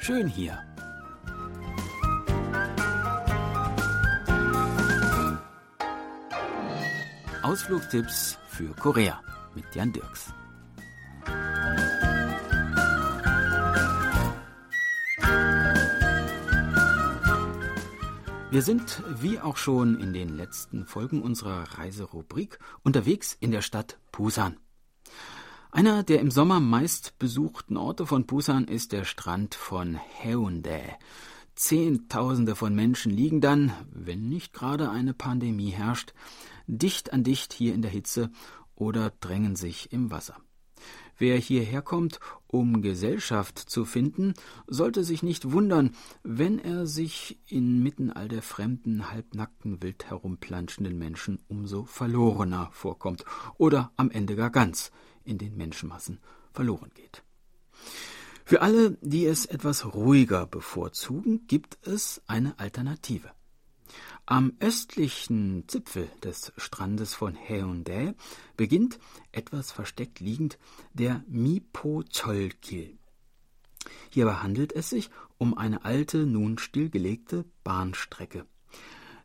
schön hier. Ausflugtipps für Korea mit Jan Dirks. Wir sind, wie auch schon in den letzten Folgen unserer Reiserubrik, unterwegs in der Stadt Busan. Einer der im Sommer meist besuchten Orte von Busan ist der Strand von Haeundae. Zehntausende von Menschen liegen dann, wenn nicht gerade eine Pandemie herrscht, dicht an dicht hier in der Hitze oder drängen sich im Wasser. Wer hierher kommt, um Gesellschaft zu finden, sollte sich nicht wundern, wenn er sich inmitten all der fremden, halbnackten, wild herumplanschenden Menschen umso verlorener vorkommt oder am Ende gar ganz in den Menschenmassen verloren geht. Für alle, die es etwas ruhiger bevorzugen, gibt es eine Alternative. Am östlichen Zipfel des Strandes von Haeundae beginnt, etwas versteckt liegend, der Mipo-Cholkil. Hierbei handelt es sich um eine alte, nun stillgelegte Bahnstrecke,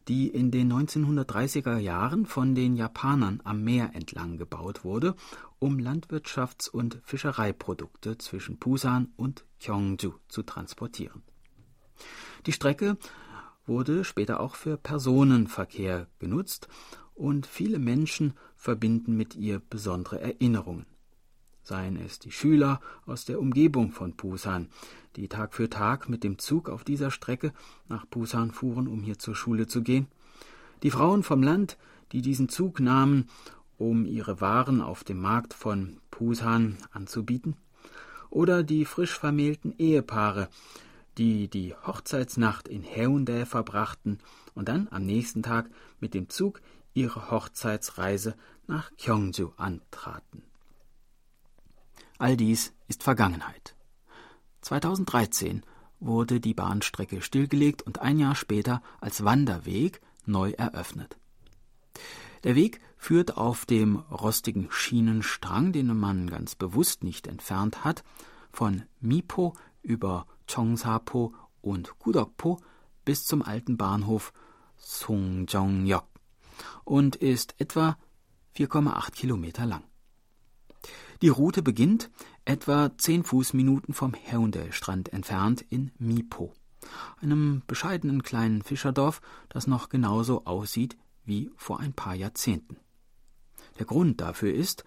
die in den 1930er Jahren von den Japanern am Meer entlang gebaut wurde, um Landwirtschafts- und Fischereiprodukte zwischen Busan und Gyeongju zu transportieren. Die Strecke wurde später auch für Personenverkehr genutzt und viele Menschen verbinden mit ihr besondere Erinnerungen. Seien es die Schüler aus der Umgebung von Busan, die Tag für Tag mit dem Zug auf dieser Strecke nach Busan fuhren, um hier zur Schule zu gehen, die Frauen vom Land, die diesen Zug nahmen, um ihre Waren auf dem Markt von Busan anzubieten, oder die frisch vermählten Ehepaare, die die Hochzeitsnacht in Haeundae verbrachten und dann am nächsten Tag mit dem Zug ihre Hochzeitsreise nach Gyeongju antraten. All dies ist Vergangenheit. 2013 wurde die Bahnstrecke stillgelegt und ein Jahr später als Wanderweg neu eröffnet. Der Weg führt auf dem rostigen Schienenstrang, den man ganz bewusst nicht entfernt hat, von Mipo über Cheongsapo und Gudokpo bis zum alten Bahnhof Songjeongyok und ist etwa 4,8 Kilometer lang. Die Route beginnt etwa 10 Fußminuten vom Haeundae-Strand entfernt in Mipo, einem bescheidenen kleinen Fischerdorf, das noch genauso aussieht wie vor ein paar Jahrzehnten. Der Grund dafür ist,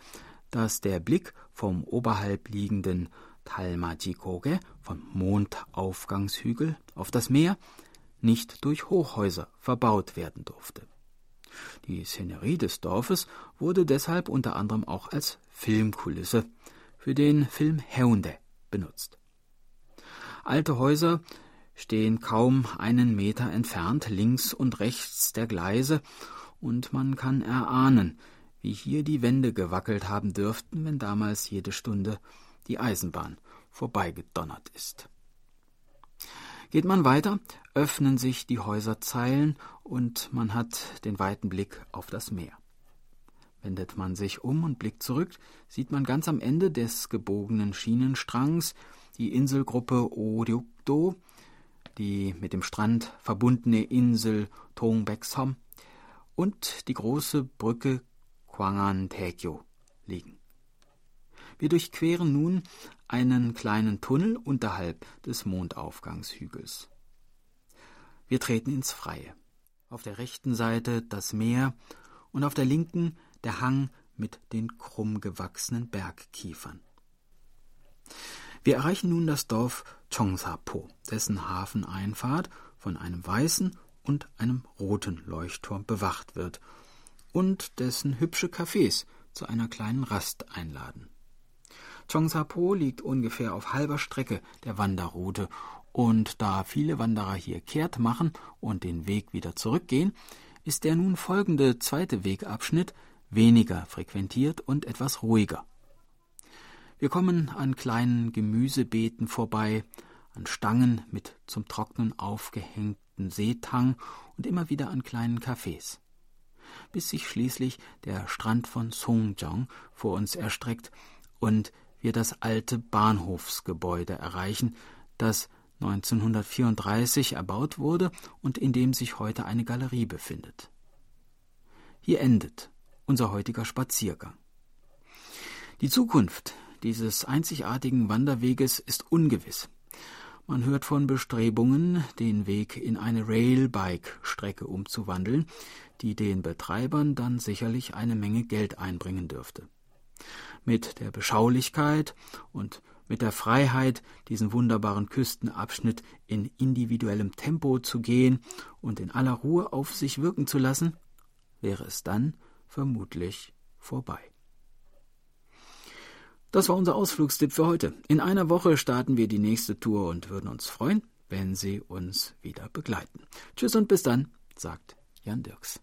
dass der Blick vom oberhalb liegenden Talmajikoge vom Mondaufgangshügel auf das Meer nicht durch Hochhäuser verbaut werden durfte. Die Szenerie des Dorfes wurde deshalb unter anderem auch als Filmkulisse für den Film Heunde benutzt. Alte Häuser stehen kaum einen Meter entfernt links und rechts der Gleise, und man kann erahnen, wie hier die Wände gewackelt haben dürften, wenn damals jede Stunde die Eisenbahn vorbeigedonnert ist. Geht man weiter, öffnen sich die Häuserzeilen und man hat den weiten Blick auf das Meer. Wendet man sich um und blickt zurück, sieht man ganz am Ende des gebogenen Schienenstrangs die Inselgruppe Oryukdo, die mit dem Strand verbundene Insel Tongbeksom und die große Brücke Kwangan Taekyo liegen. Wir durchqueren nun einen kleinen Tunnel unterhalb des Mondaufgangshügels. Wir treten ins Freie. Auf der rechten Seite das Meer und auf der linken der Hang mit den krumm gewachsenen Bergkiefern. Wir erreichen nun das Dorf Chongsapo, dessen Hafeneinfahrt von einem weißen und einem roten Leuchtturm bewacht wird und dessen hübsche Cafés zu einer kleinen Rast einladen. Chongsapo liegt ungefähr auf halber Strecke der Wanderroute und da viele Wanderer hier kehrt machen und den Weg wieder zurückgehen, ist der nun folgende zweite Wegabschnitt weniger frequentiert und etwas ruhiger. Wir kommen an kleinen Gemüsebeeten vorbei, an Stangen mit zum Trocknen aufgehängten Seetang und immer wieder an kleinen Cafés. Bis sich schließlich der Strand von Songjiang vor uns erstreckt und wir das alte Bahnhofsgebäude erreichen, das 1934 erbaut wurde und in dem sich heute eine Galerie befindet. Hier endet unser heutiger Spaziergang. Die Zukunft dieses einzigartigen Wanderweges ist ungewiss. Man hört von Bestrebungen, den Weg in eine Railbike-Strecke umzuwandeln, die den Betreibern dann sicherlich eine Menge Geld einbringen dürfte. Mit der Beschaulichkeit und mit der Freiheit, diesen wunderbaren Küstenabschnitt in individuellem Tempo zu gehen und in aller Ruhe auf sich wirken zu lassen, wäre es dann vermutlich vorbei. Das war unser Ausflugstipp für heute. In einer Woche starten wir die nächste Tour und würden uns freuen, wenn Sie uns wieder begleiten. Tschüss und bis dann, sagt Jan Dirks.